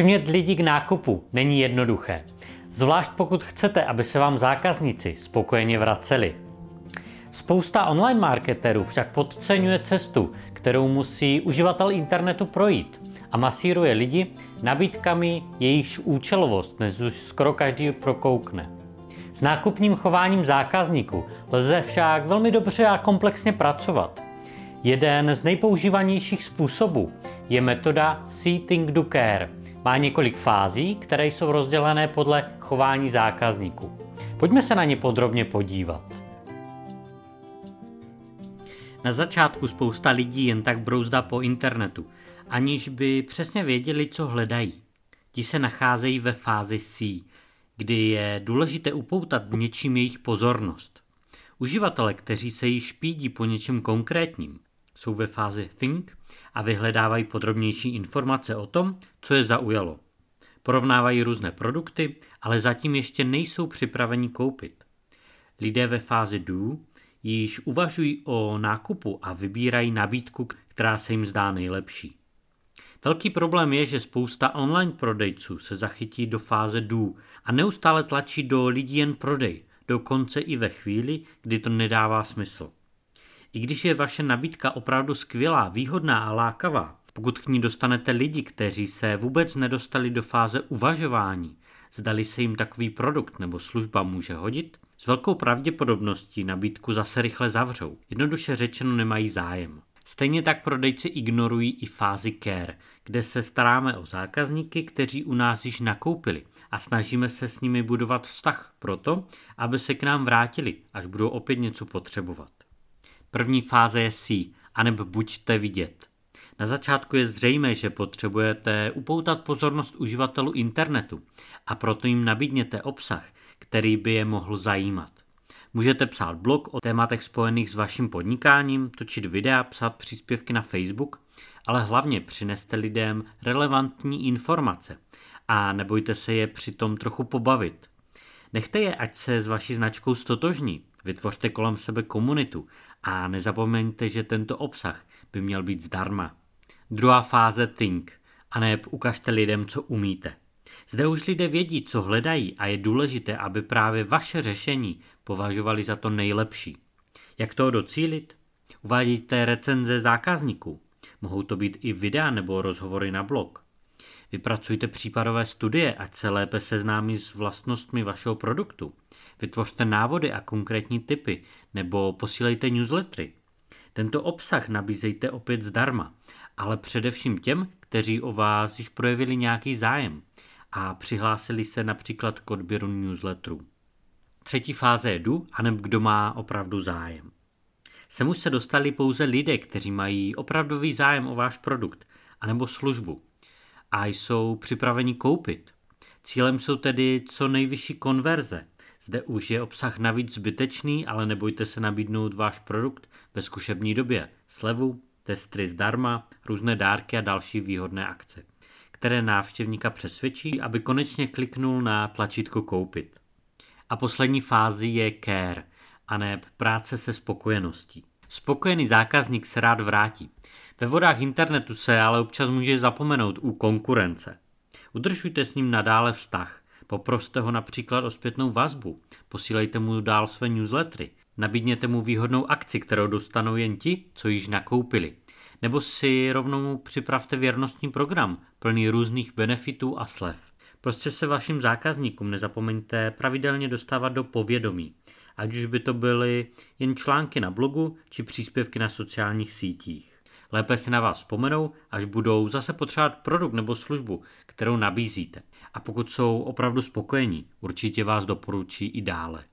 Přimět lidi k nákupu není jednoduché, zvlášť pokud chcete, aby se vám zákazníci spokojeně vraceli. Spousta online marketerů však podceňuje cestu, kterou musí uživatel internetu projít a masíruje lidi nabídkami, jejichž účelovost dnes už skoro každý prokoukne. S nákupním chováním zákazníků lze však velmi dobře a komplexně pracovat. Jeden z nejpoužívanějších způsobů je metoda Seating do Care. Má několik fází, které jsou rozdělené podle chování zákazníků. Pojďme se na ně podrobně podívat. Na začátku spousta lidí jen tak brouzdá po internetu, aniž by přesně věděli, co hledají. Ti se nacházejí ve fázi C, kdy je důležité upoutat něčím jejich pozornost. Uživatele, kteří se již pídí po něčem konkrétním, jsou ve fázi Think a vyhledávají podrobnější informace o tom, co je zaujalo. Porovnávají různé produkty, ale zatím ještě nejsou připraveni koupit. Lidé ve fázi Do již uvažují o nákupu a vybírají nabídku, která se jim zdá nejlepší. Velký problém je, že spousta online prodejců se zachytí do fáze do a neustále tlačí do lidí jen prodej, dokonce i ve chvíli, kdy to nedává smysl. I když je vaše nabídka opravdu skvělá, výhodná a lákavá, pokud k ní dostanete lidi, kteří se vůbec nedostali do fáze uvažování, zdali se jim takový produkt nebo služba může hodit, s velkou pravděpodobností nabídku zase rychle zavřou. Jednoduše řečeno nemají zájem. Stejně tak prodejci ignorují i fázi care, kde se staráme o zákazníky, kteří u nás již nakoupili a snažíme se s nimi budovat vztah proto, aby se k nám vrátili, až budou opět něco potřebovat. První fáze je C, anebo buďte vidět. Na začátku je zřejmé, že potřebujete upoutat pozornost uživatelů internetu a proto jim nabídněte obsah, který by je mohl zajímat. Můžete psát blog o tématech spojených s vaším podnikáním, točit videa, psát příspěvky na Facebook, ale hlavně přineste lidem relevantní informace a nebojte se je přitom trochu pobavit. Nechte je, ať se s vaší značkou stotožní, vytvořte kolem sebe komunitu a nezapomeňte, že tento obsah by měl být zdarma. Druhá fáze Think, a ne ukažte lidem, co umíte. Zde už lidé vědí, co hledají a je důležité, aby právě vaše řešení považovali za to nejlepší. Jak toho docílit? Uvádějte recenze zákazníků. Mohou to být i videa nebo rozhovory na blog. Vypracujte případové studie, ať se lépe seznámí s vlastnostmi vašeho produktu. Vytvořte návody a konkrétní typy, nebo posílejte newslettery. Tento obsah nabízejte opět zdarma, ale především těm, kteří o vás již projevili nějaký zájem a přihlásili se například k odběru newsletterů. Třetí fáze je jdu, aneb kdo má opravdu zájem. Sem už se dostali pouze lidé, kteří mají opravdový zájem o váš produkt anebo službu a jsou připraveni koupit. Cílem jsou tedy co nejvyšší konverze. Zde už je obsah navíc zbytečný, ale nebojte se nabídnout váš produkt ve zkušební době. Slevu, testry zdarma, různé dárky a další výhodné akce které návštěvníka přesvědčí, aby konečně kliknul na tlačítko koupit. A poslední fázi je care, a ne práce se spokojeností. Spokojený zákazník se rád vrátí. Ve vodách internetu se ale občas může zapomenout u konkurence. Udržujte s ním nadále vztah. Poproste ho například o zpětnou vazbu. Posílejte mu dál své newslettery. Nabídněte mu výhodnou akci, kterou dostanou jen ti, co již nakoupili. Nebo si rovnou připravte věrnostní program, plný různých benefitů a slev. Prostě se vašim zákazníkům nezapomeňte pravidelně dostávat do povědomí, ať už by to byly jen články na blogu či příspěvky na sociálních sítích. Lépe si na vás vzpomenou, až budou zase potřebovat produkt nebo službu, kterou nabízíte. A pokud jsou opravdu spokojení, určitě vás doporučí i dále.